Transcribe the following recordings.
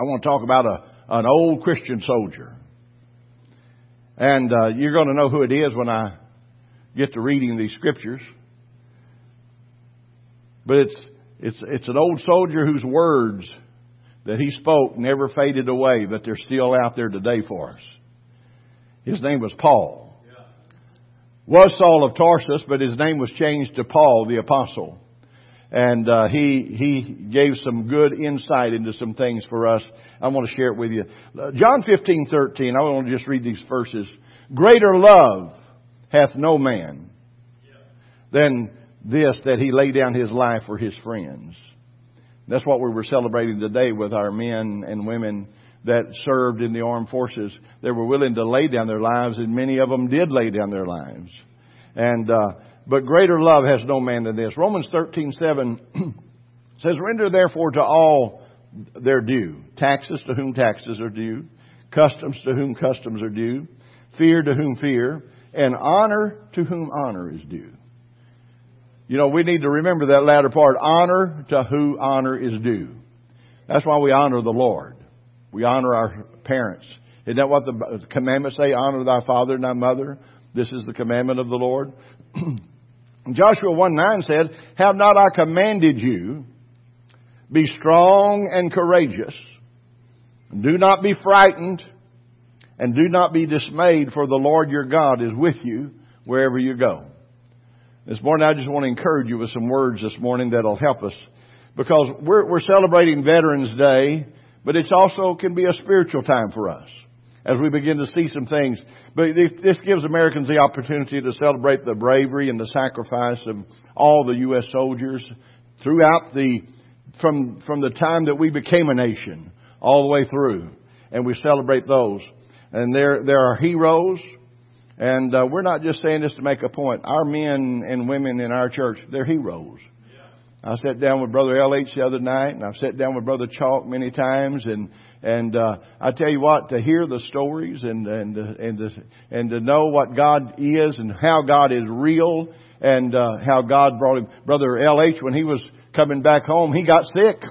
I want to talk about a, an old Christian soldier. And uh, you're going to know who it is when I get to reading these scriptures. But it's, it's, it's an old soldier whose words that he spoke never faded away, but they're still out there today for us. His name was Paul. Was Saul of Tarsus, but his name was changed to Paul the Apostle. And uh, he he gave some good insight into some things for us. I want to share it with you. Uh, John fifteen thirteen. I want to just read these verses. Greater love hath no man than this that he lay down his life for his friends. That's what we were celebrating today with our men and women that served in the armed forces. They were willing to lay down their lives, and many of them did lay down their lives. And uh, but greater love has no man than this. Romans thirteen seven says, "Render therefore to all their due: taxes to whom taxes are due, customs to whom customs are due, fear to whom fear, and honor to whom honor is due." You know, we need to remember that latter part. Honor to who honor is due. That's why we honor the Lord. We honor our parents. Isn't that what the commandments say? Honor thy father and thy mother. This is the commandment of the Lord. Joshua 1 9 says, Have not I commanded you, be strong and courageous. Do not be frightened and do not be dismayed, for the Lord your God is with you wherever you go. This morning, I just want to encourage you with some words this morning that'll help us. Because we're, we're celebrating Veterans Day, but it's also can be a spiritual time for us as we begin to see some things. But this gives Americans the opportunity to celebrate the bravery and the sacrifice of all the U.S. soldiers throughout the, from, from the time that we became a nation all the way through. And we celebrate those. And there, there are heroes and uh, we're not just saying this to make a point. Our men and women in our church, they're heroes. I sat down with Brother L.H. the other night, and I've sat down with Brother Chalk many times, and and uh, I tell you what, to hear the stories and and and to, and to know what God is and how God is real, and uh, how God brought him. Brother L.H. when he was coming back home, he got sick.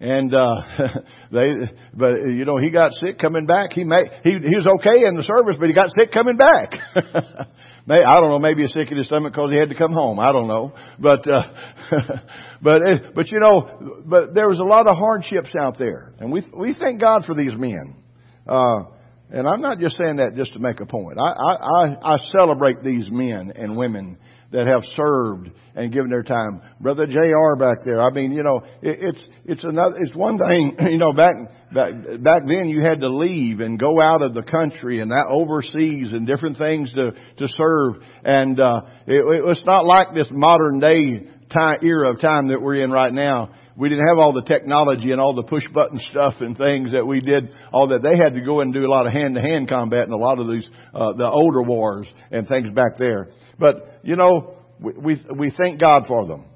And uh they but you know he got sick coming back. He may he he was okay in the service, but he got sick coming back. May, I don't know, maybe he's sick in his stomach because he had to come home. I don't know. But uh but but you know, but there was a lot of hardships out there. And we we thank God for these men. Uh and I'm not just saying that just to make a point. I I I, celebrate these men and women that have served and given their time. Brother J.R. back there. I mean, you know, it, it's, it's another, it's one thing, you know, back, back, back then you had to leave and go out of the country and that overseas and different things to, to serve. And, uh, it, it was not like this modern day time, era of time that we're in right now we didn't have all the technology and all the push button stuff and things that we did. All that they had to go and do a lot of hand to hand combat in a lot of these uh, the older wars and things back there. But you know, we, we we thank God for them.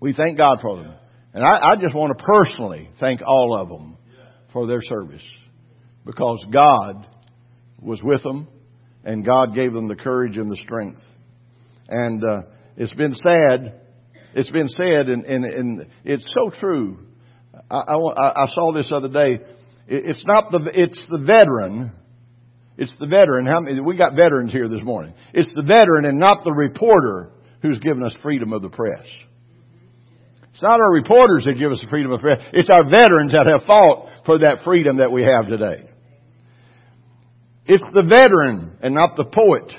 We thank God for them, and I, I just want to personally thank all of them for their service because God was with them and God gave them the courage and the strength. And uh, it's been sad it's been said, and, and, and it's so true. I, I, I saw this other day. It's not the, it's the veteran. It's the veteran. How many, we got veterans here this morning. It's the veteran and not the reporter who's given us freedom of the press. It's not our reporters that give us the freedom of press. It's our veterans that have fought for that freedom that we have today. It's the veteran and not the poet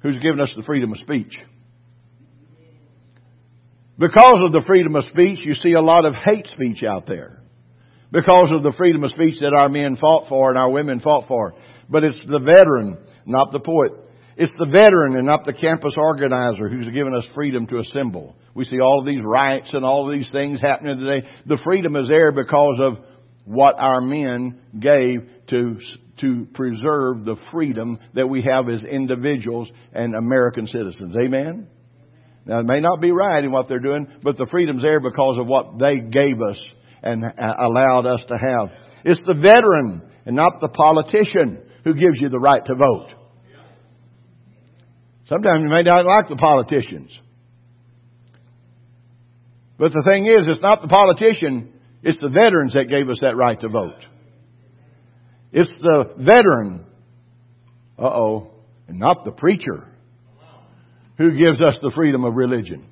who's given us the freedom of speech. Because of the freedom of speech, you see a lot of hate speech out there. Because of the freedom of speech that our men fought for and our women fought for. But it's the veteran, not the poet. It's the veteran and not the campus organizer who's given us freedom to assemble. We see all of these riots and all of these things happening today. The freedom is there because of what our men gave to, to preserve the freedom that we have as individuals and American citizens. Amen? Now, it may not be right in what they're doing, but the freedom's there because of what they gave us and uh, allowed us to have. It's the veteran and not the politician who gives you the right to vote. Sometimes you may not like the politicians. But the thing is, it's not the politician, It's the veterans that gave us that right to vote. It's the veteran, uh-oh, and not the preacher, who gives us the freedom of religion.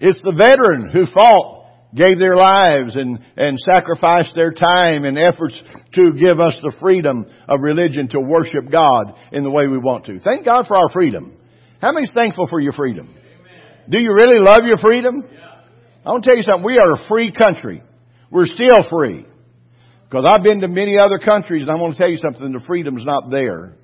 It's the veteran who fought, gave their lives and, and sacrificed their time and efforts to give us the freedom of religion to worship God in the way we want to. Thank God for our freedom. How many's thankful for your freedom? Amen. Do you really love your freedom? Yeah. I want to tell you something. We are a free country. We're still free. Because I've been to many other countries and I want to tell you something. The freedom's not there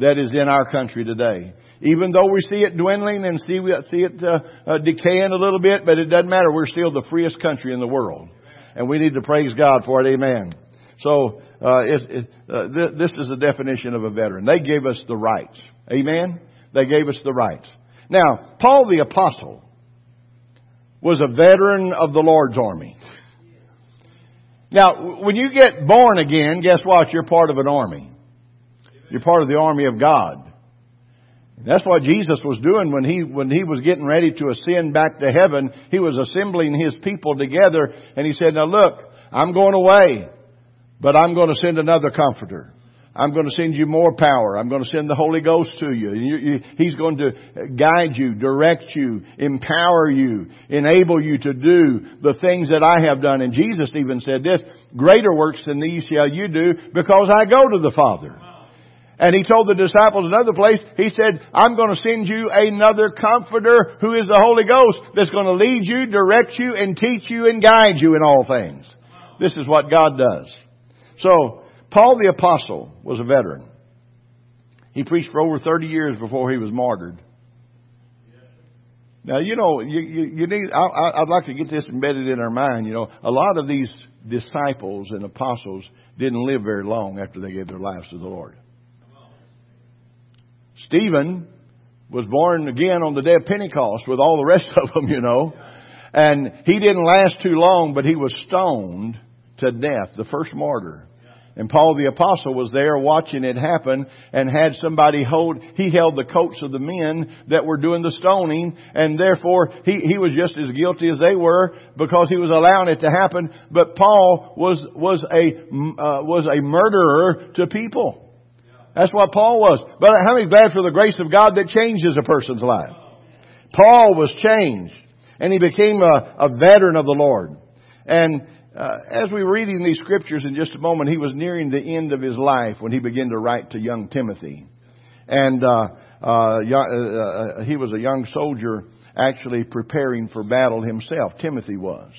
that is in our country today. Even though we see it dwindling and see, see it uh, uh, decaying a little bit, but it doesn't matter. We're still the freest country in the world. And we need to praise God for it. Amen. So, uh, it, it, uh, th- this is the definition of a veteran. They gave us the rights. Amen? They gave us the rights. Now, Paul the Apostle was a veteran of the Lord's army. Now, when you get born again, guess what? You're part of an army. You're part of the army of God. That's what Jesus was doing when he, when he was getting ready to ascend back to heaven. He was assembling his people together and he said, now look, I'm going away, but I'm going to send another comforter. I'm going to send you more power. I'm going to send the Holy Ghost to you. you, you he's going to guide you, direct you, empower you, enable you to do the things that I have done. And Jesus even said this, greater works than these shall you do because I go to the Father. And he told the disciples another place, he said, I'm going to send you another comforter who is the Holy Ghost that's going to lead you, direct you, and teach you and guide you in all things. This is what God does. So, Paul the Apostle was a veteran. He preached for over 30 years before he was martyred. Now, you know, you, you, you need, I, I'd like to get this embedded in our mind. You know, a lot of these disciples and apostles didn't live very long after they gave their lives to the Lord. Stephen was born again on the day of Pentecost with all the rest of them, you know. And he didn't last too long, but he was stoned to death, the first martyr. And Paul the apostle was there watching it happen and had somebody hold, he held the coats of the men that were doing the stoning and therefore he, he was just as guilty as they were because he was allowing it to happen. But Paul was, was a, uh, was a murderer to people. That's what Paul was. But how many glad for the grace of God that changes a person's life? Paul was changed and he became a, a veteran of the Lord. And uh, as we were reading these scriptures in just a moment, he was nearing the end of his life when he began to write to young Timothy. And uh, uh, uh, uh he was a young soldier actually preparing for battle himself. Timothy was.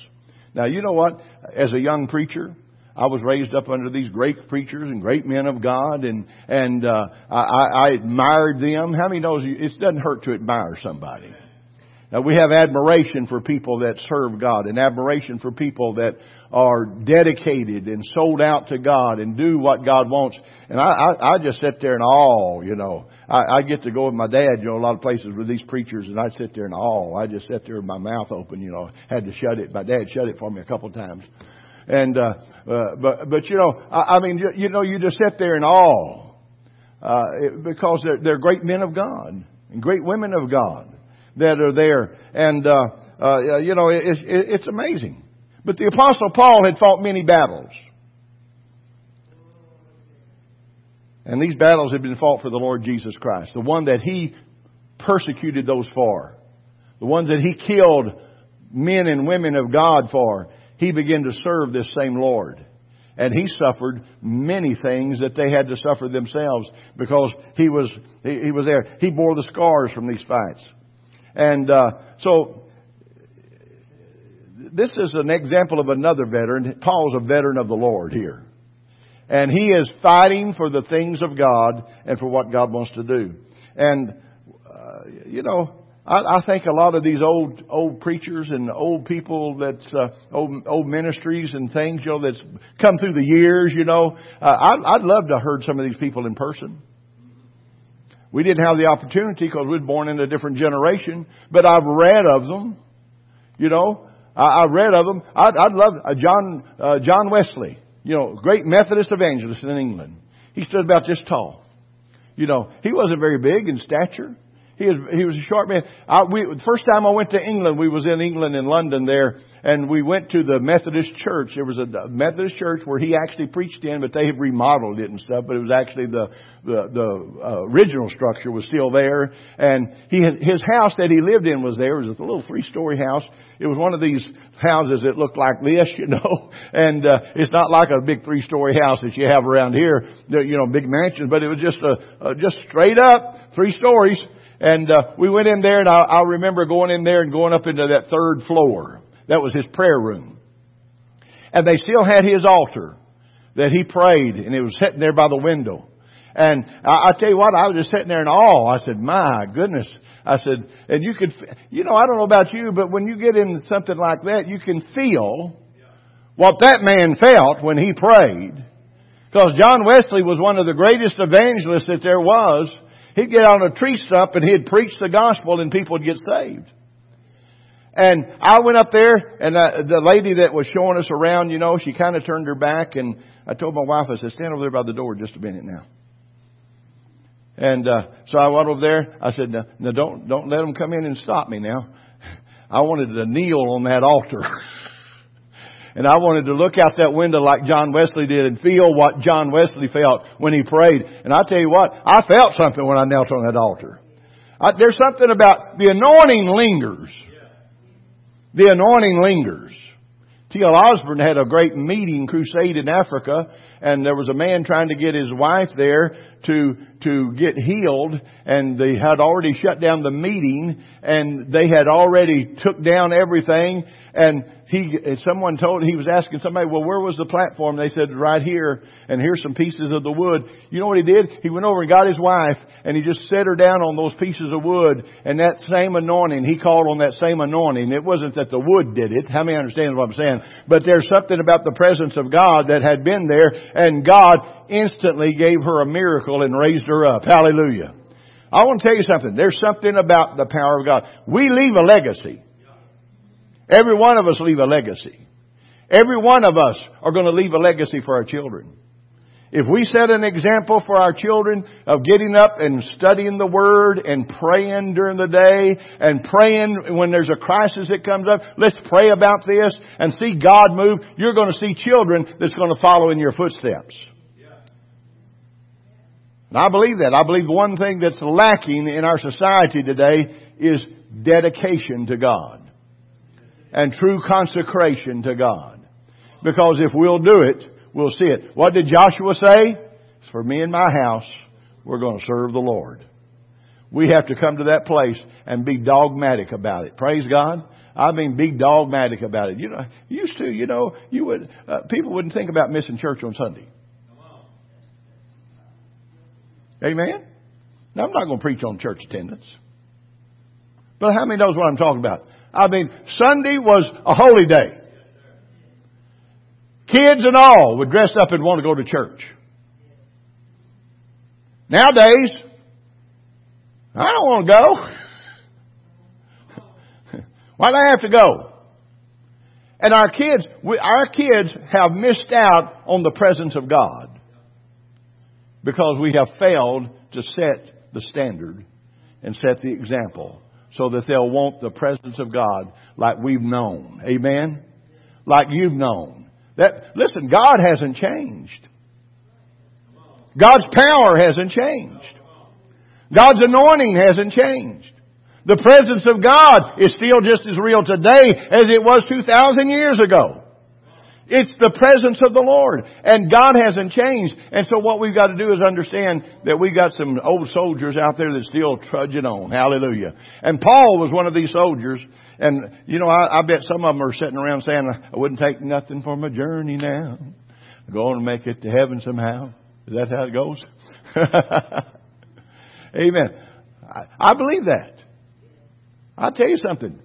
Now, you know what? As a young preacher, I was raised up under these great preachers and great men of God, and and uh, I, I admired them. How many knows it doesn't hurt to admire somebody? Now we have admiration for people that serve God and admiration for people that are dedicated and sold out to God and do what God wants. And I, I, I just sit there in awe, you know. I, I get to go with my dad, you know, a lot of places with these preachers and I sit there in awe. I just sit there with my mouth open, you know. Had to shut it. My dad shut it for me a couple of times. And, uh, uh, but, but you know, I, I mean, you, you know, you just sit there in awe, uh, it, because they're, they're great men of God and great women of God that are there. And, uh, uh, you know, it, it, it's amazing. But the apostle Paul had fought many battles. And these battles had been fought for the Lord Jesus Christ. The one that he persecuted those for. The ones that he killed men and women of God for he began to serve this same Lord. And he suffered many things that they had to suffer themselves because he was, he, he was there. He bore the scars from these fights. And, uh, so, this is an example of another veteran. Paul's a veteran of the Lord here. And he is fighting for the things of God and for what God wants to do. And, uh, you know, I, I think a lot of these old old preachers and old people that's uh, old old ministries and things, you know, that's come through the years. You know, uh, I'd, I'd love to have heard some of these people in person. We didn't have the opportunity because we were born in a different generation, but I've read of them. You know, I, I've read of them. I'd, I'd love uh, John uh, John Wesley. You know, great Methodist evangelist in England. He stood about this tall. You know, he wasn't very big in stature. He was, he was a short man. I, we, the first time I went to England, we was in England in London there, and we went to the Methodist church. There was a Methodist church where he actually preached in, but they had remodeled it and stuff, but it was actually the, the, the uh, original structure was still there. And he, his house that he lived in was there. It was a little three-story house. It was one of these houses that looked like this, you know, and uh, it's not like a big three-story house that you have around here, you know, big mansions, but it was just a, a just straight up three stories. And uh, we went in there, and I, I remember going in there and going up into that third floor. That was his prayer room. And they still had his altar that he prayed, and it was sitting there by the window. And I, I tell you what, I was just sitting there in awe. I said, my goodness. I said, and you could, you know, I don't know about you, but when you get in something like that, you can feel what that man felt when he prayed. Because John Wesley was one of the greatest evangelists that there was. He'd get on a tree stump and he'd preach the gospel and people would get saved. And I went up there, and uh, the lady that was showing us around, you know, she kind of turned her back, and I told my wife, I said, stand over there by the door just a minute now. And uh, so I went over there. I said, no, don't don't let them come in and stop me now. I wanted to kneel on that altar. and I wanted to look out that window like John Wesley did and feel what John Wesley felt when he prayed. And I tell you what, I felt something when I knelt on that altar. I, there's something about the anointing lingers. The anointing lingers. T.L. Osborn had a great meeting crusade in Africa, and there was a man trying to get his wife there to to get healed, and they had already shut down the meeting, and they had already took down everything, and he, someone told, he was asking somebody, well, where was the platform? They said, right here, and here's some pieces of the wood. You know what he did? He went over and got his wife, and he just set her down on those pieces of wood, and that same anointing, he called on that same anointing. It wasn't that the wood did it. How many understand what I'm saying? But there's something about the presence of God that had been there, and God instantly gave her a miracle and raised her up. Hallelujah. I want to tell you something. There's something about the power of God. We leave a legacy. Every one of us leave a legacy. Every one of us are going to leave a legacy for our children. If we set an example for our children of getting up and studying the Word and praying during the day and praying when there's a crisis that comes up, let's pray about this and see God move, you're going to see children that's going to follow in your footsteps. And I believe that. I believe one thing that's lacking in our society today is dedication to God and true consecration to God. Because if we'll do it, we'll see it. What did Joshua say? It's for me and my house, we're going to serve the Lord. We have to come to that place and be dogmatic about it. Praise God. I mean, be dogmatic about it. You know, used to, you know, you would, uh, people wouldn't think about missing church on Sunday. Amen? Now, I'm not going to preach on church attendance. But how many knows what I'm talking about? I mean, Sunday was a holy day. Kids and all would dress up and want to go to church. Nowadays, I don't want to go. Why do I have to go? And our kids, our kids have missed out on the presence of God because we have failed to set the standard and set the example so that they'll want the presence of God like we've known. Amen? Like you've known. That, listen, God hasn't changed. God's power hasn't changed. God's anointing hasn't changed. The presence of God is still just as real today as it was 2,000 years ago. It's the presence of the Lord. And God hasn't changed. And so what we've got to do is understand that we've got some old soldiers out there that still trudging on. Hallelujah. And Paul was one of these soldiers. And, you know, I, I bet some of them are sitting around saying, I wouldn't take nothing for my journey now. I'm going to make it to heaven somehow. Is that how it goes? Amen. I, I, believe that. I'll tell you something.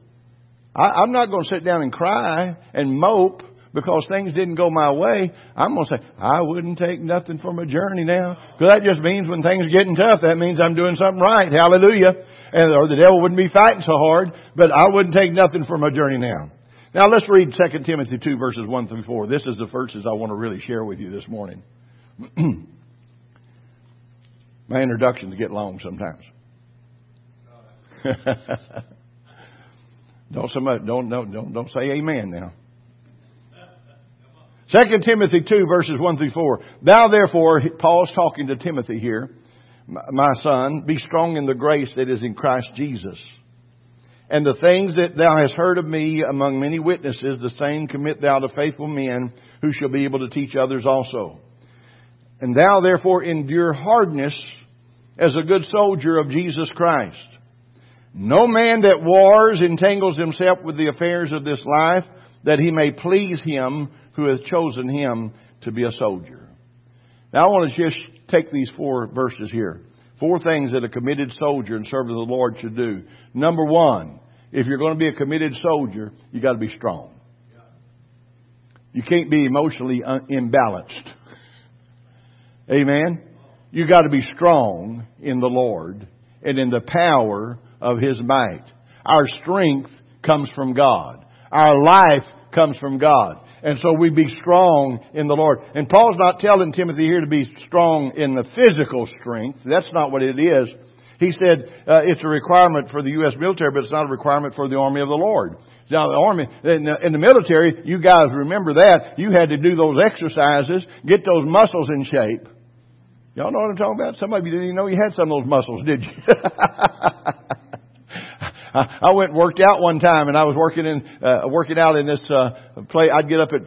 I, I'm not going to sit down and cry and mope because things didn't go my way, I'm going to say, I wouldn't take nothing from a journey now. Because that just means when things are getting tough, that means I'm doing something right. Hallelujah. And, or the devil wouldn't be fighting so hard, but I wouldn't take nothing from a journey now. Now let's read 2 Timothy 2 verses 1 through 4. This is the verses I want to really share with you this morning. My introductions get long sometimes. don't somebody don't don't don't don't say amen now. Second Timothy two verses one through four. Thou therefore, Paul's talking to Timothy here, my son, be strong in the grace that is in Christ Jesus. And the things that thou hast heard of me among many witnesses, the same commit thou to faithful men who shall be able to teach others also. And thou therefore endure hardness as a good soldier of Jesus Christ. No man that wars entangles himself with the affairs of this life, that he may please him who hath chosen him to be a soldier. Now I want to just take these four verses here. Four things that a committed soldier and servant of the Lord should do. Number one, if you're going to be a committed soldier, you got to be strong. You can't be emotionally uh, imbalanced. Amen. You got to be strong in the Lord and in the power of His might. Our strength comes from God. Our life comes from God. And so we be strong in the Lord. And Paul's not telling Timothy here to be strong in the physical strength. That's not what it is. He said uh, it's a requirement for the U.S. military, but it's not a requirement for the army of the Lord. Now the army, in the, in the military, you guys remember that. You had to do those exercises, get those muscles in shape. Y'all know what I'm talking about? Some of you didn't even know you had some of those muscles, did you? I went and worked out one time, and I was working in uh, working out in this uh, play. I'd get up at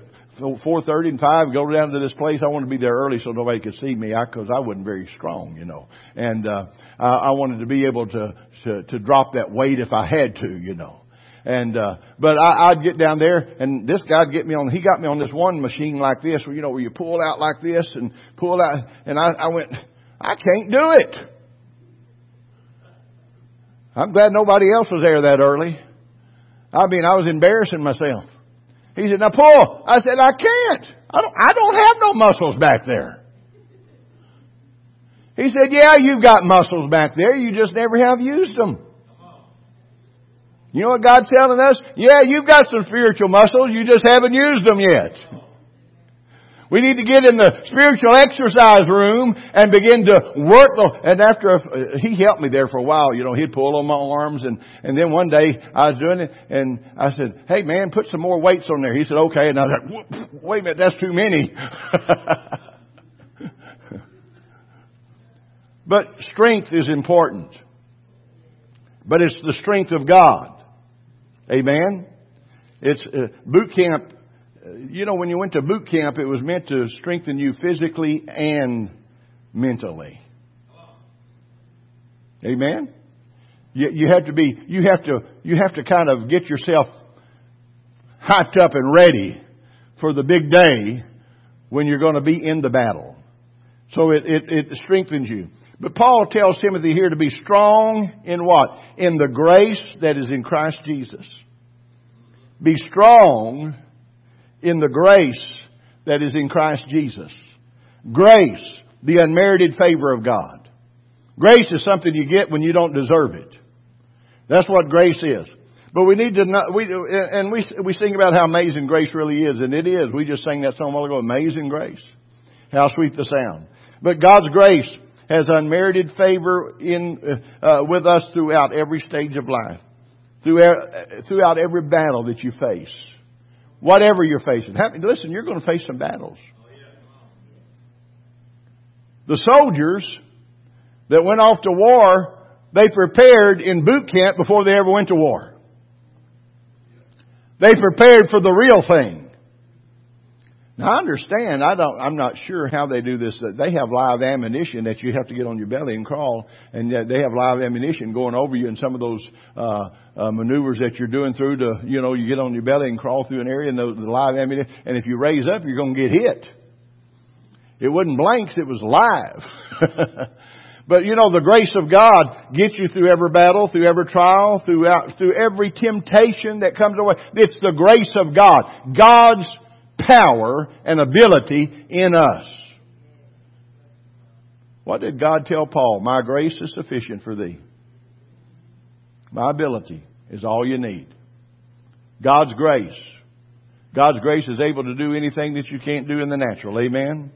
four thirty and five, go down to this place. I wanted to be there early so nobody could see me, because I, I wasn't very strong, you know. And uh, I, I wanted to be able to, to to drop that weight if I had to, you know. And uh, but I, I'd get down there, and this guy'd get me on. He got me on this one machine like this, where you know where you pull out like this and pull out, and I, I went, I can't do it. I'm glad nobody else was there that early. I mean, I was embarrassing myself. He said, now pull. I said, I can't. I don't, I don't have no muscles back there. He said, yeah, you've got muscles back there. You just never have used them. You know what God's telling us? Yeah, you've got some spiritual muscles. You just haven't used them yet. We need to get in the spiritual exercise room and begin to work. The, and after a, he helped me there for a while, you know, he'd pull on my arms, and and then one day I was doing it, and I said, "Hey man, put some more weights on there." He said, "Okay," and I said, "Wait a minute, that's too many." but strength is important, but it's the strength of God. Amen. It's uh, boot camp you know, when you went to boot camp, it was meant to strengthen you physically and mentally. Amen. You, you have to be, you have to, you have to kind of get yourself hyped up and ready for the big day when you're going to be in the battle. So it, it, it strengthens you. But Paul tells Timothy here to be strong in what? In the grace that is in Christ Jesus. Be strong in the grace that is in Christ Jesus. Grace, the unmerited favor of God. Grace is something you get when you don't deserve it. That's what grace is. But we need to know, we, and we, we sing about how amazing grace really is, and it is. We just sang that song a while ago, Amazing Grace. How sweet the sound. But God's grace has unmerited favor in, uh, with us throughout every stage of life. Throughout, throughout every battle that you face. Whatever you're facing. Listen, you're going to face some battles. The soldiers that went off to war, they prepared in boot camp before they ever went to war. They prepared for the real thing. Now I understand. I don't. I'm not sure how they do this. They have live ammunition that you have to get on your belly and crawl, and they have live ammunition going over you in some of those uh, uh, maneuvers that you're doing through to, you know, you get on your belly and crawl through an area, and the, the live ammunition. And if you raise up, you're going to get hit. It wasn't blanks; it was live. But you know, the grace of God gets you through every battle, through every trial, throughout, through every temptation that comes away. It's the grace of God. God's power and ability in us. What did God tell Paul? My grace is sufficient for thee. My ability is all you need. God's grace. God's grace is able to do anything that you can't do in the natural. Amen?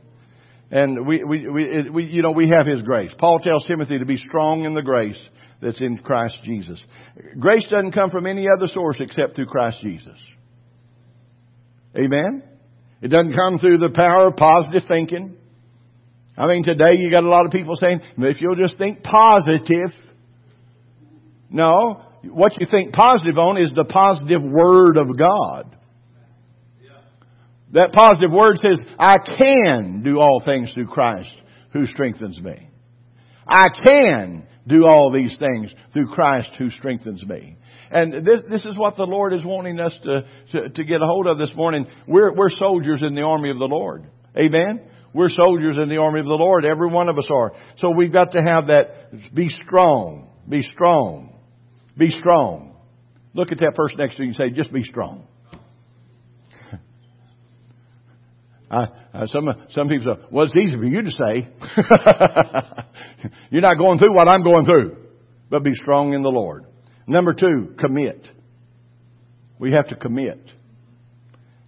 And we, we, we, we, you know, we have His grace. Paul tells Timothy to be strong in the grace that's in Christ Jesus. Grace doesn't come from any other source except through Christ Jesus. Amen? It doesn't come through the power of positive thinking. I mean, today you got a lot of people saying, if you'll just think positive. No, what you think positive on is the positive Word of God. That positive word says, I can do all things through Christ who strengthens me. I can do all these things through Christ who strengthens me. And this, this is what the Lord is wanting us to, to, to get a hold of this morning. We're, we're soldiers in the army of the Lord. Amen? We're soldiers in the army of the Lord. Every one of us are. So we've got to have that, be strong, be strong, be strong. Look at that person next to you and say, just be strong. I, some some people say, "Well, it's easy for you to say. You're not going through what I'm going through, but be strong in the Lord." Number two, commit. We have to commit.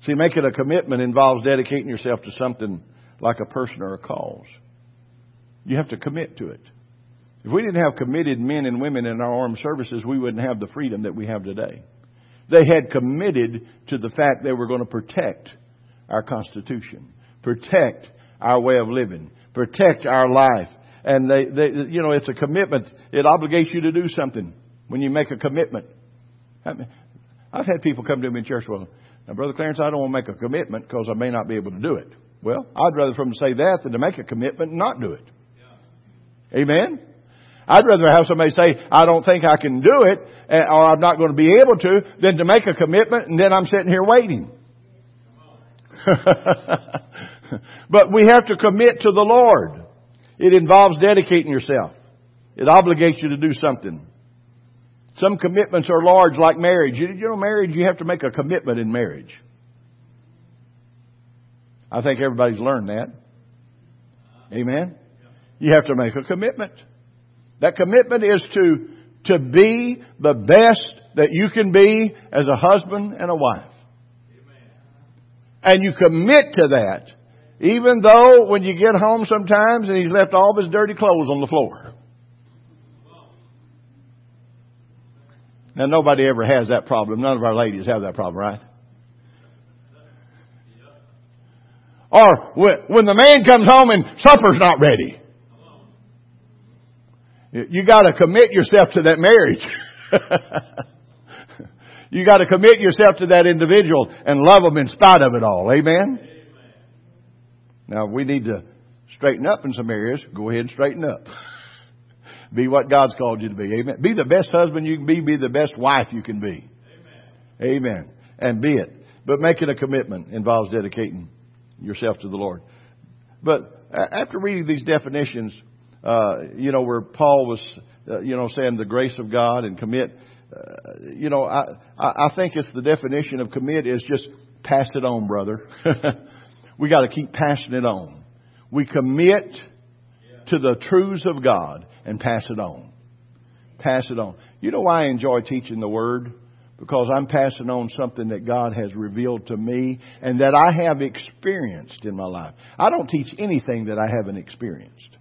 See, making a commitment involves dedicating yourself to something like a person or a cause. You have to commit to it. If we didn't have committed men and women in our armed services, we wouldn't have the freedom that we have today. They had committed to the fact they were going to protect our Constitution, protect our way of living, protect our life. And they, they, you know, it's a commitment. It obligates you to do something when you make a commitment. I've had people come to me in church, well, now, Brother Clarence, I don't want to make a commitment because I may not be able to do it. Well, I'd rather for them to say that than to make a commitment and not do it. Yeah. Amen? I'd rather have somebody say, I don't think I can do it, eh, or I'm not going to be able to, than to make a commitment and then I'm sitting here waiting. but we have to commit to the Lord. It involves dedicating yourself. It obligates you to do something. Some commitments are large, like marriage. You, know, marriage, you have to make a commitment in marriage. I think everybody's learned that. Amen? You have to make a commitment. That commitment is to, to be the best that you can be as a husband and a wife. And you commit to that. Even though when you get home sometimes and he's left all of his dirty clothes on the floor. Now nobody ever has that problem. None of our ladies have that problem, right? Or when the man comes home and supper's not ready. You gotta commit yourself to that marriage. You got to commit yourself to that individual and love them in spite of it all. Amen? Now we need to straighten up in some areas. Go ahead and straighten up. be what God's called you to be. Amen. Be the best husband you can be. Be the best wife you can be. Amen. Amen. And be it. But making a commitment involves dedicating yourself to the Lord. But after reading these definitions, uh, you know, where Paul was, uh, you know, saying the grace of God and commit, uh, you know, I, I think it's the definition of commit is just pass it on, brother. we got to keep passing it on. We commit to the truths of God and pass it on. Pass it on. You know why I enjoy teaching the Word? Because I'm passing on something that God has revealed to me and that I have experienced in my life. I don't teach anything that I haven't experienced.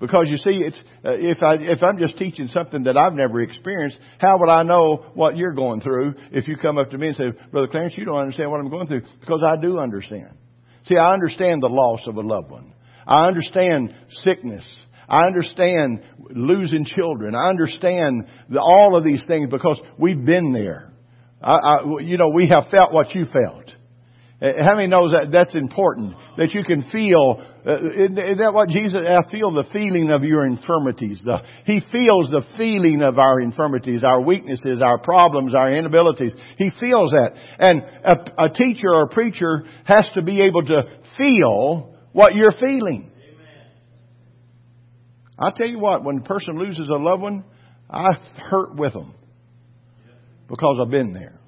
Because you see, it's, uh, if I, if I'm just teaching something that I've never experienced, how would I know what you're going through if you come up to me and say, Brother Clarence, you don't understand what I'm going through? Because I do understand. See, I understand the loss of a loved one. I understand sickness. I understand losing children. I understand the, all of these things because we've been there. I, I, you know, we have felt what you felt. Uh, how many knows that that's important? That you can feel, uh, isn't that what Jesus, I feel the feeling of your infirmities. The, he feels the feeling of our infirmities, our weaknesses, our problems, our inabilities. He feels that. And a, a teacher or a preacher has to be able to feel what you're feeling. I tell you what, when a person loses a loved one, I hurt with them because I've been there.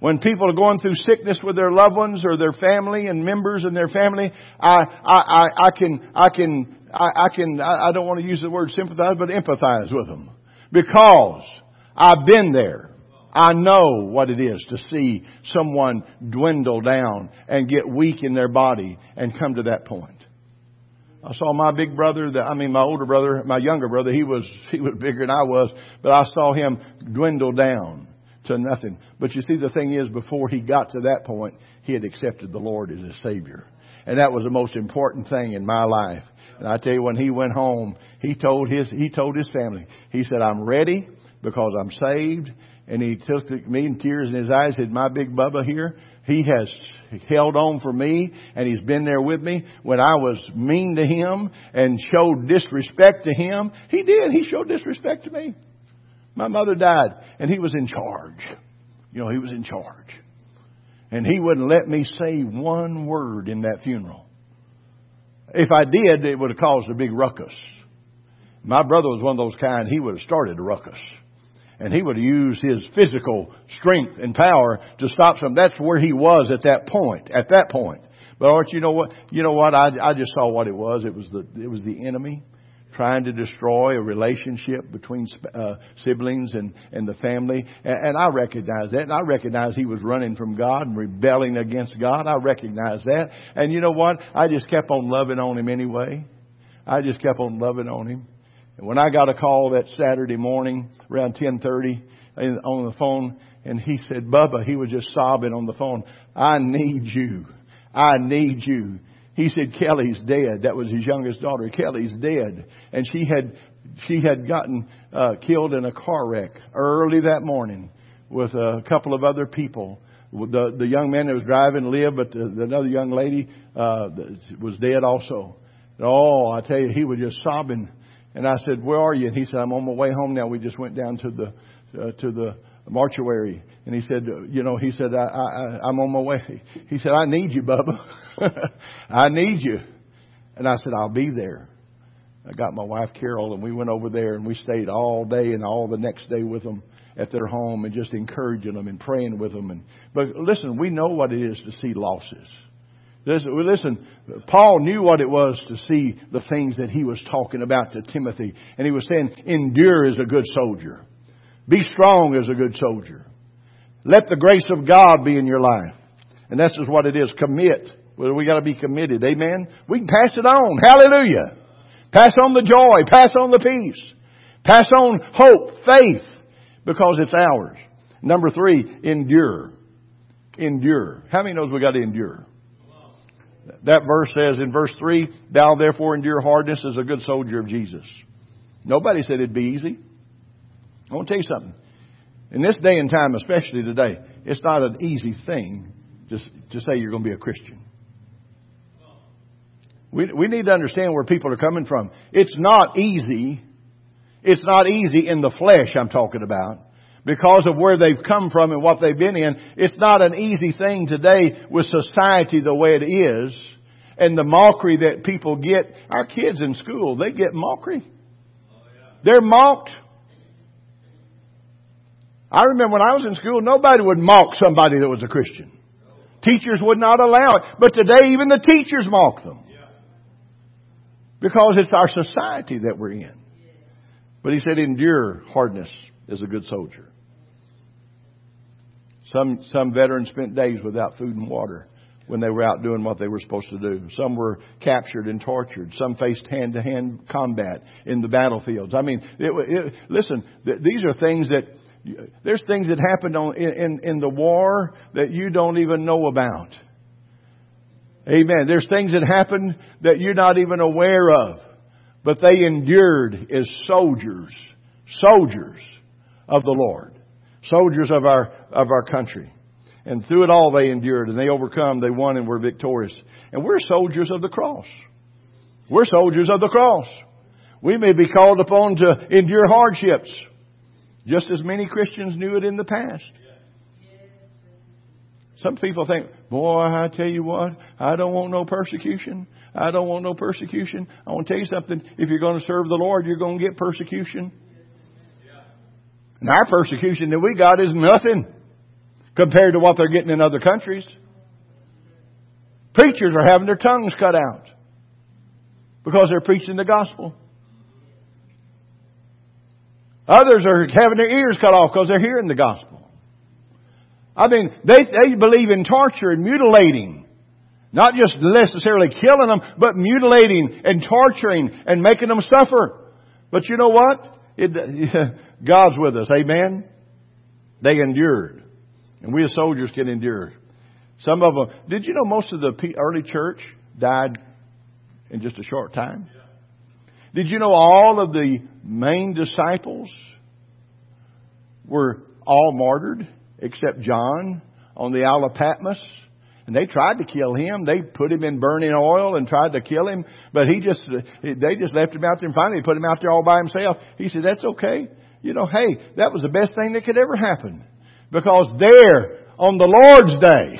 When people are going through sickness with their loved ones or their family and members in their family, I, I, I, I can, I can, I, I can, I, I don't want to use the word sympathize, but empathize with them. Because I've been there. I know what it is to see someone dwindle down and get weak in their body and come to that point. I saw my big brother, that, I mean my older brother, my younger brother, he was, he was bigger than I was, but I saw him dwindle down to nothing. But you see the thing is before he got to that point, he had accepted the Lord as his Savior. And that was the most important thing in my life. And I tell you, when he went home, he told his, he told his family, he said, I'm ready because I'm saved. And he took me in tears in his eyes, said, my big Bubba here, he has held on for me and he's been there with me when I was mean to him and showed disrespect to him. He did. He showed disrespect to me. My mother died and he was in charge. You know, he was in charge. And he wouldn't let me say one word in that funeral. If I did, it would have caused a big ruckus. My brother was one of those kind, he would have started a ruckus. And he would have used his physical strength and power to stop some. That's where he was at that point, at that point. But aren't you know what? You know what? I, I just saw what it was. It was the, it was the enemy trying to destroy a relationship between uh, siblings and, and the family. And, and I recognize that. And I recognize he was running from God and rebelling against God. I recognize that. And you know what? I just kept on loving on him anyway. I just kept on loving on him. And when I got a call that Saturday morning around 1030 on the phone, and he said, Bubba, he was just sobbing on the phone, I need you. I need you. He said, Kelly's dead. That was his youngest daughter. Kelly's dead. And she had, she had gotten uh, killed in a car wreck early that morning with a couple of other people. The, the young man that was driving lived, but the, the another young lady uh, was dead also. And oh, I tell you, he was just sobbing. And I said, "Where are you?" And he said, "I'm on my way home now. We just went down to the uh, to the mortuary." And he said, "You know," he said, I, I, "I'm on my way." He said, "I need you, Bubba." I need you. And I said, I'll be there. I got my wife Carol and we went over there and we stayed all day and all the next day with them at their home and just encouraging them and praying with them. And, but listen, we know what it is to see losses. Listen, listen, Paul knew what it was to see the things that he was talking about to Timothy. And he was saying, endure as a good soldier. Be strong as a good soldier. Let the grace of God be in your life. And this is what it is. Commit. Well, we got to be committed. Amen. We can pass it on. Hallelujah. Pass on the joy. Pass on the peace. Pass on hope, faith, because it's ours. Number three, endure. Endure. How many knows we got to endure? That verse says in verse three, thou therefore endure hardness as a good soldier of Jesus. Nobody said it'd be easy. I want to tell you something. In this day and time, especially today, it's not an easy thing to, to say you're going to be a Christian. We, we need to understand where people are coming from. It's not easy. It's not easy in the flesh I'm talking about. Because of where they've come from and what they've been in. It's not an easy thing today with society the way it is. And the mockery that people get. Our kids in school, they get mockery. They're mocked. I remember when I was in school, nobody would mock somebody that was a Christian. Teachers would not allow it. But today even the teachers mock them. Because it's our society that we're in. But he said, endure hardness as a good soldier. Some, some veterans spent days without food and water when they were out doing what they were supposed to do. Some were captured and tortured. Some faced hand to hand combat in the battlefields. I mean, it, it, listen, th- these are things that, there's things that happened on, in, in, the war that you don't even know about. Amen. There's things that happened that you're not even aware of. But they endured as soldiers, soldiers of the Lord, soldiers of our, of our country. And through it all they endured and they overcome, they won and were victorious. And we're soldiers of the cross. We're soldiers of the cross. We may be called upon to endure hardships, just as many Christians knew it in the past. Some people think, boy, I tell you what, I don't want no persecution. I don't want no persecution. I want to tell you something. If you're going to serve the Lord, you're going to get persecution. And our persecution that we got is nothing compared to what they're getting in other countries. Preachers are having their tongues cut out because they're preaching the gospel. Others are having their ears cut off because they're hearing the gospel. I mean, they, they believe in torture and mutilating. Not just necessarily killing them, but mutilating and torturing and making them suffer. But you know what? It, God's with us. Amen? They endured. And we as soldiers can endure. Some of them, did you know most of the early church died in just a short time? Did you know all of the main disciples were all martyred except John on the Isle of Patmos? And they tried to kill him. They put him in burning oil and tried to kill him, but he just, they just left him out there and finally put him out there all by himself. He said, that's okay. You know, hey, that was the best thing that could ever happen. Because there, on the Lord's day,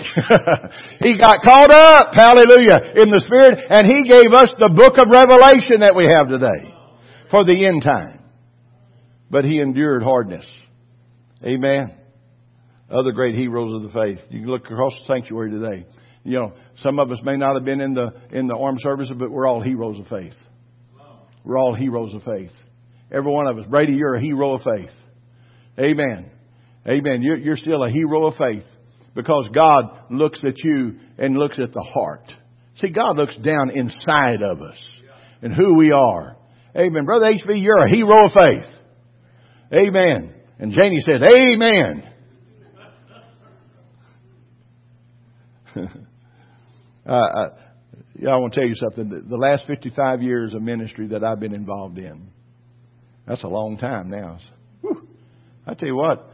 he got caught up, hallelujah, in the Spirit, and he gave us the book of Revelation that we have today for the end time. But he endured hardness. Amen other great heroes of the faith. You can look across the sanctuary today. You know, some of us may not have been in the in the armed services, but we're all heroes of faith. We're all heroes of faith. Every one of us. Brady, you're a hero of faith. Amen. Amen. You're, you're still a hero of faith because God looks at you and looks at the heart. See, God looks down inside of us and who we are. Amen. Brother HB, you're a hero of faith. Amen. And Janie says, Amen. uh, I, yeah, I want to tell you something. The last 55 years of ministry that I've been involved in, that's a long time now. Whew. I tell you what,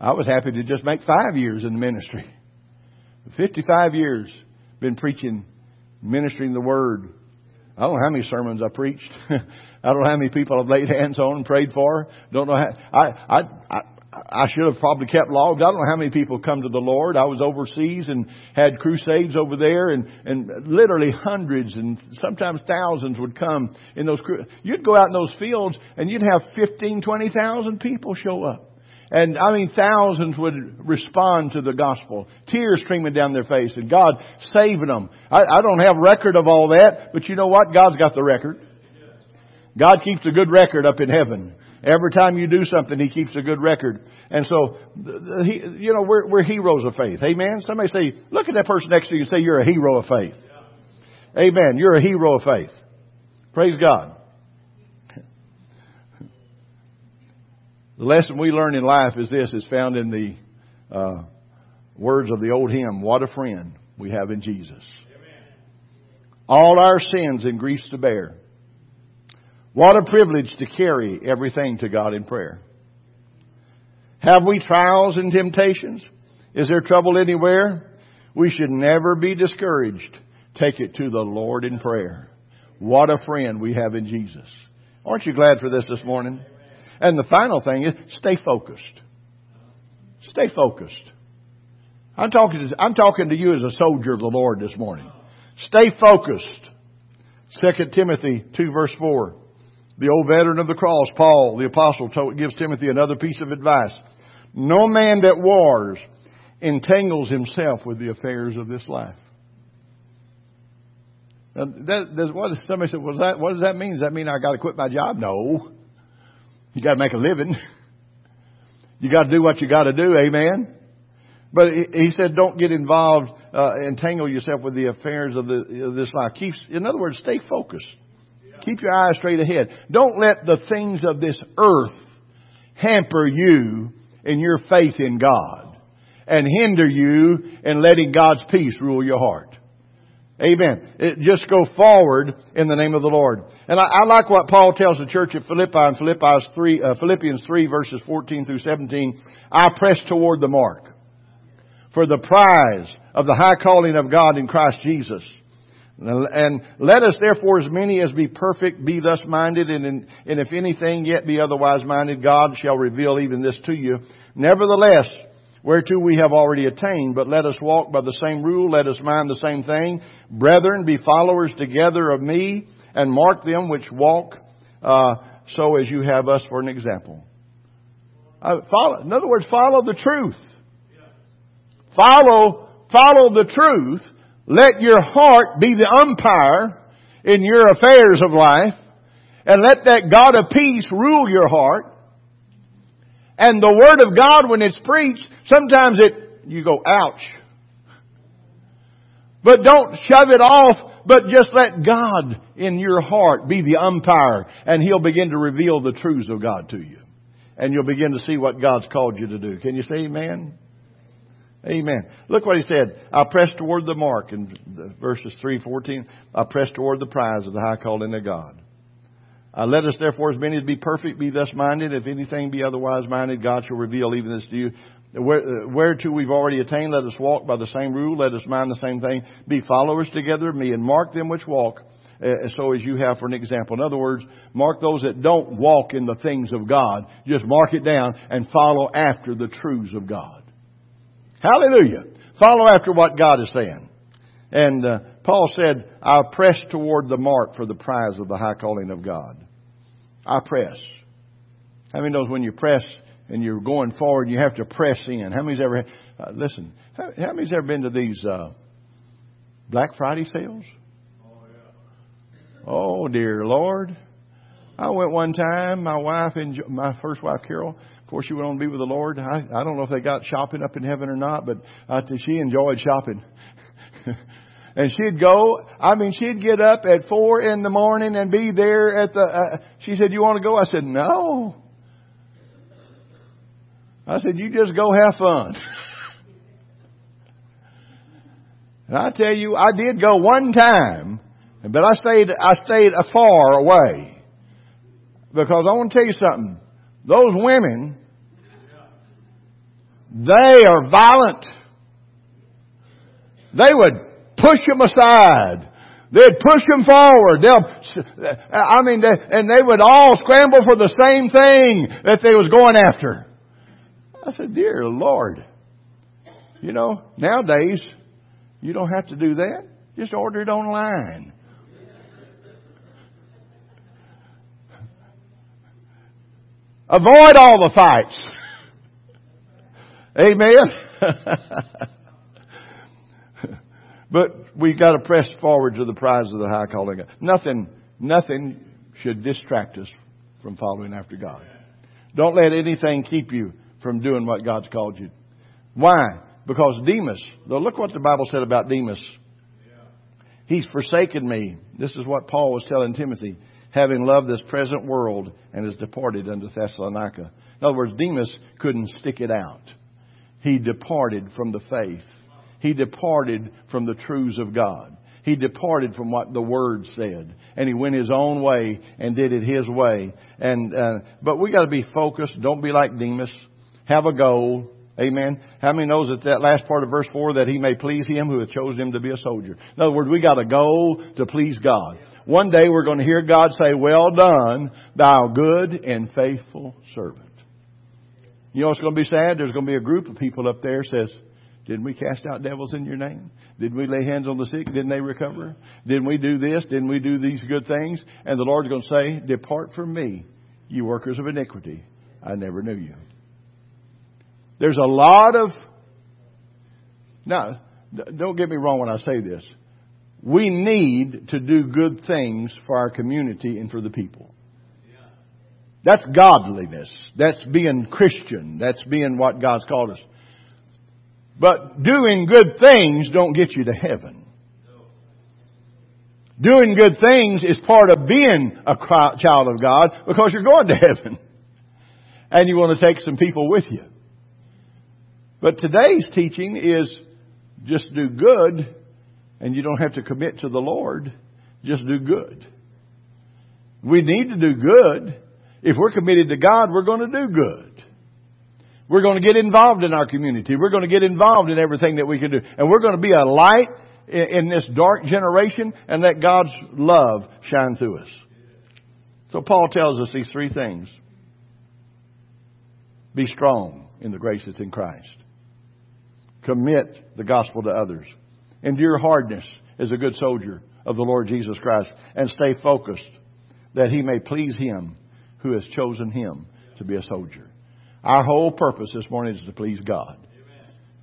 I was happy to just make five years in the ministry. 55 years been preaching, ministering the word. I don't know how many sermons I preached. I don't know how many people I've laid hands on and prayed for. Don't know how. I I I, I should have probably kept logs. I don't know how many people come to the Lord. I was overseas and had crusades over there and, and literally hundreds and sometimes thousands would come in those, you'd go out in those fields and you'd have 15, 20,000 people show up. And I mean, thousands would respond to the gospel, tears streaming down their face, and God saving them. I, I don't have record of all that, but you know what? God's got the record. God keeps a good record up in heaven. Every time you do something, He keeps a good record. And so, he, you know, we're, we're heroes of faith. Amen? Somebody say, look at that person next to you and say, you're a hero of faith. Amen. You're a hero of faith. Praise God. The lesson we learn in life is this, is found in the uh, words of the old hymn, What a friend we have in Jesus. All our sins and griefs to bear what a privilege to carry everything to God in prayer. Have we trials and temptations? Is there trouble anywhere? We should never be discouraged. Take it to the Lord in prayer. What a friend we have in Jesus. Aren't you glad for this this morning? And the final thing is stay focused. Stay focused. I'm talking to, I'm talking to you as a soldier of the Lord this morning. Stay focused. 2 Timothy 2 verse 4. The old veteran of the cross, Paul, the apostle, told, gives Timothy another piece of advice. No man that wars entangles himself with the affairs of this life. Now, that, what somebody said. Was that what does that mean? Does that mean I got to quit my job? No. You got to make a living. You got to do what you got to do. Amen. But he said, don't get involved, uh, entangle yourself with the affairs of, the, of this life. Keep, in other words, stay focused. Keep your eyes straight ahead. Don't let the things of this earth hamper you in your faith in God and hinder you in letting God's peace rule your heart. Amen. It, just go forward in the name of the Lord. And I, I like what Paul tells the church at Philippi in Philippians 3, uh, Philippians 3 verses 14 through 17. I press toward the mark for the prize of the high calling of God in Christ Jesus. And let us therefore as many as be perfect be thus minded and, in, and if anything yet be otherwise minded, God shall reveal even this to you. Nevertheless, whereto we have already attained, but let us walk by the same rule, let us mind the same thing. Brethren, be followers together of me and mark them which walk, uh, so as you have us for an example. Uh, follow, in other words, follow the truth. Follow, follow the truth let your heart be the umpire in your affairs of life and let that God of peace rule your heart. And the Word of God, when it's preached, sometimes it you go, ouch. But don't shove it off, but just let God in your heart be the umpire and He'll begin to reveal the truths of God to you. And you'll begin to see what God's called you to do. Can you say amen? Amen. Look what he said. I press toward the mark in verses 3, 14. I press toward the prize of the high calling of God. Uh, let us therefore, as many as be perfect, be thus minded. If anything be otherwise minded, God shall reveal even this to you. Where, uh, whereto we've already attained, let us walk by the same rule. Let us mind the same thing. Be followers together of me and mark them which walk uh, so as you have for an example. In other words, mark those that don't walk in the things of God. Just mark it down and follow after the truths of God. Hallelujah. Follow after what God is saying. And uh, Paul said, I press toward the mark for the prize of the high calling of God. I press. How many knows when you press and you're going forward, you have to press in? How many's ever, uh, listen, how, how, many's ever been to these uh, Black Friday sales? Oh, yeah. oh, dear Lord. I went one time, my wife and my first wife, Carol, before she went on to be with the Lord. I, I don't know if they got shopping up in heaven or not, but uh, she enjoyed shopping. and she'd go, I mean, she'd get up at four in the morning and be there at the, uh, she said, you want to go? I said, no. I said, you just go have fun. and I tell you, I did go one time, but I stayed, I stayed far away. Because I want to tell you something. Those women, they are violent. They would push them aside. They'd push them forward. They'll, I mean, they, and they would all scramble for the same thing that they was going after. I said, dear Lord, you know, nowadays, you don't have to do that. Just order it online. Avoid all the fights. Amen. but we've got to press forward to the prize of the high calling. Nothing, nothing should distract us from following after God. Don't let anything keep you from doing what God's called you. Why? Because Demas, though look what the Bible said about Demas. He's forsaken me. This is what Paul was telling Timothy, having loved this present world and has departed unto Thessalonica. In other words, Demas couldn't stick it out. He departed from the faith. He departed from the truths of God. He departed from what the Word said, and he went his own way and did it his way. And uh, but we got to be focused. Don't be like Demas. Have a goal. Amen. How many knows that that last part of verse four that he may please him who hath chosen him to be a soldier? In other words, we got a goal to please God. One day we're going to hear God say, "Well done, thou good and faithful servant." You know what's going to be sad? There's going to be a group of people up there says, didn't we cast out devils in your name? Didn't we lay hands on the sick? Didn't they recover? Didn't we do this? Didn't we do these good things? And the Lord's going to say, Depart from me, you workers of iniquity. I never knew you. There's a lot of, now, don't get me wrong when I say this. We need to do good things for our community and for the people. That's godliness. That's being Christian. That's being what God's called us. But doing good things don't get you to heaven. Doing good things is part of being a child of God because you're going to heaven. And you want to take some people with you. But today's teaching is just do good and you don't have to commit to the Lord. Just do good. We need to do good. If we're committed to God, we're going to do good. We're going to get involved in our community. We're going to get involved in everything that we can do. And we're going to be a light in this dark generation and let God's love shine through us. So Paul tells us these three things. Be strong in the grace that's in Christ. Commit the gospel to others. Endure hardness as a good soldier of the Lord Jesus Christ and stay focused that he may please him who has chosen him to be a soldier. Our whole purpose this morning is to please God.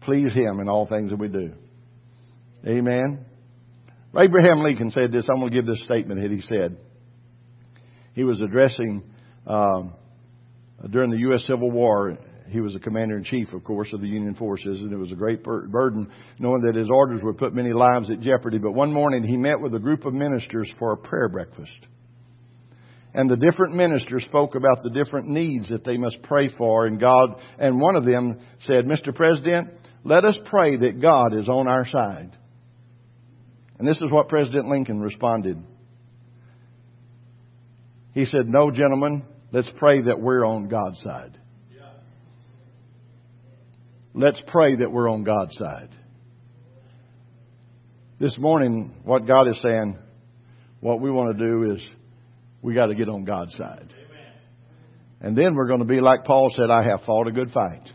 Please Him in all things that we do. Amen. Abraham Lincoln said this. I'm going to give this statement that he said. He was addressing um, during the U.S. Civil War, he was a commander in chief, of course, of the Union forces, and it was a great bur- burden knowing that his orders would put many lives at jeopardy. But one morning he met with a group of ministers for a prayer breakfast. And the different ministers spoke about the different needs that they must pray for, and God, and one of them said, Mr. President, let us pray that God is on our side. And this is what President Lincoln responded. He said, No, gentlemen, let's pray that we're on God's side. Let's pray that we're on God's side. This morning, what God is saying, what we want to do is we got to get on God's side. And then we're going to be like Paul said, I have fought a good fight.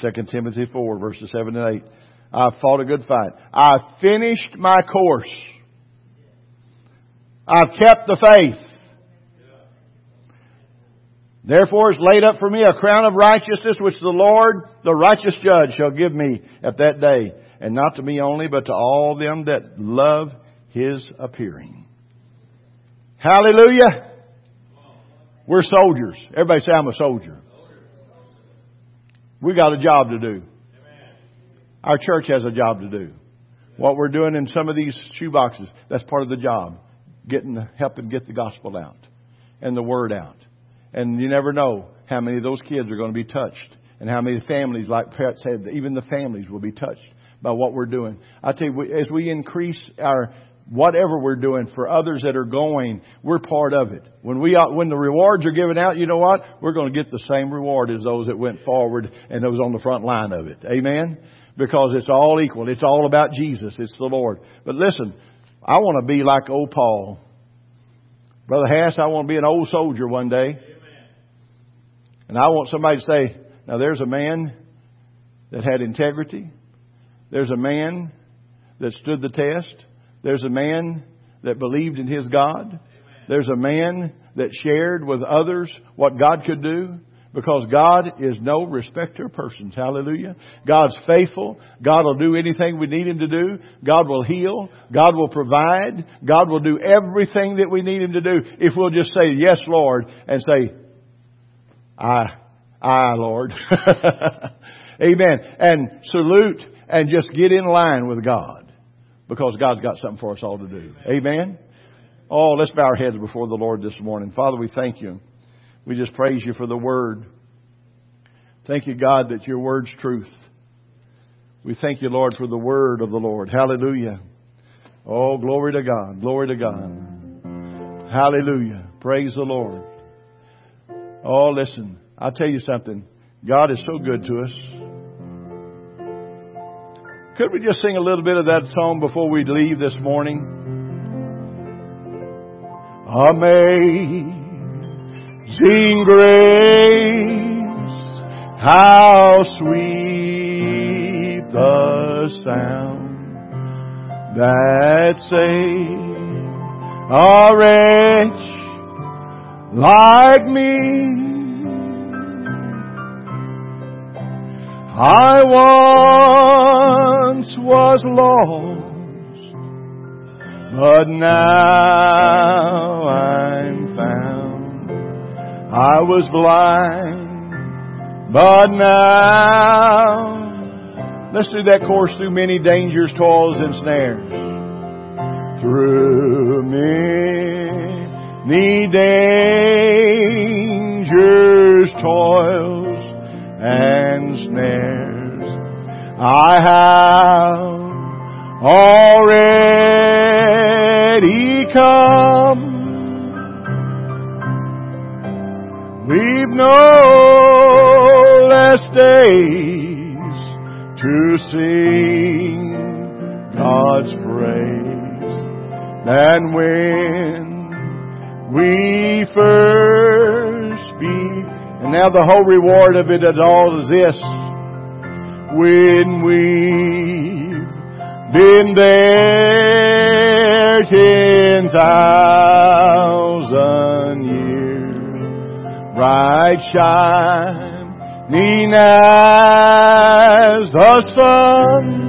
2 Timothy 4 verses 7 and 8. I've fought a good fight. I've finished my course. I've kept the faith. Therefore is laid up for me a crown of righteousness which the Lord, the righteous judge, shall give me at that day. And not to me only, but to all them that love his appearing. Hallelujah. We're soldiers. Everybody say I'm a soldier. We got a job to do. Our church has a job to do. What we're doing in some of these shoeboxes, that's part of the job. Getting, helping get the gospel out and the word out. And you never know how many of those kids are going to be touched and how many families, like Pat said, even the families will be touched by what we're doing. I tell you, as we increase our whatever we're doing for others that are going, we're part of it. When we when the rewards are given out, you know what? We're going to get the same reward as those that went forward and those on the front line of it. Amen. Because it's all equal. It's all about Jesus. It's the Lord. But listen, I want to be like old Paul. Brother Hass, I want to be an old soldier one day. And I want somebody to say, now there's a man that had integrity. There's a man that stood the test. There's a man that believed in his God. There's a man that shared with others what God could do because God is no respecter of persons. Hallelujah. God's faithful. God will do anything we need Him to do. God will heal. God will provide. God will do everything that we need Him to do if we'll just say, yes, Lord, and say, I, I, Lord. Amen. And salute and just get in line with God because God's got something for us all to do. Amen. Oh, let's bow our heads before the Lord this morning. Father, we thank you. We just praise you for the word. Thank you, God, that your word's truth. We thank you, Lord, for the word of the Lord. Hallelujah. Oh, glory to God. Glory to God. Hallelujah. Praise the Lord. Oh, listen, I'll tell you something. God is so good to us. Could we just sing a little bit of that song before we leave this morning? Amazing grace, how sweet the sound that saved a wretch like me. I once was lost, but now I'm found. I was blind, but now, let's do that course through many dangers, toils, and snares. Through the dangers, toils, and snares I have already come. We've no less days to sing God's praise than when we first speak. And now the whole reward of it all is this. When we've been there ten thousand years, bright shining as the sun,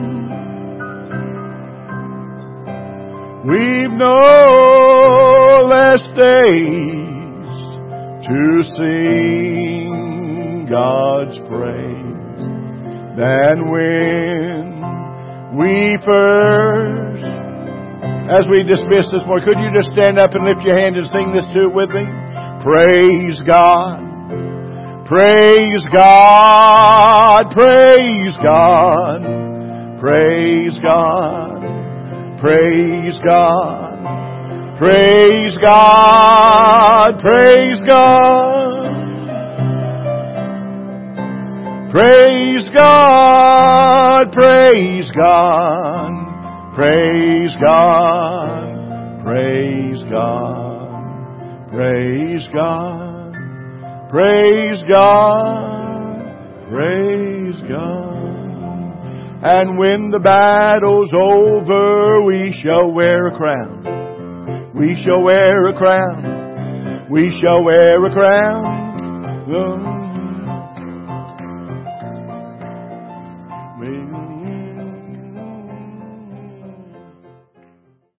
We've no less days to sing God's praise. Than when we first, as we dismiss this morning, could you just stand up and lift your hand and sing this too with me? Praise God. Praise God. Praise God. Praise God. Praise God. Praise God, praise God. Praise God, praise God. Praise God, praise God. Praise God, praise God, praise God. And when the battle's over, we shall wear a crown we shall wear a crown. We shall wear a crown.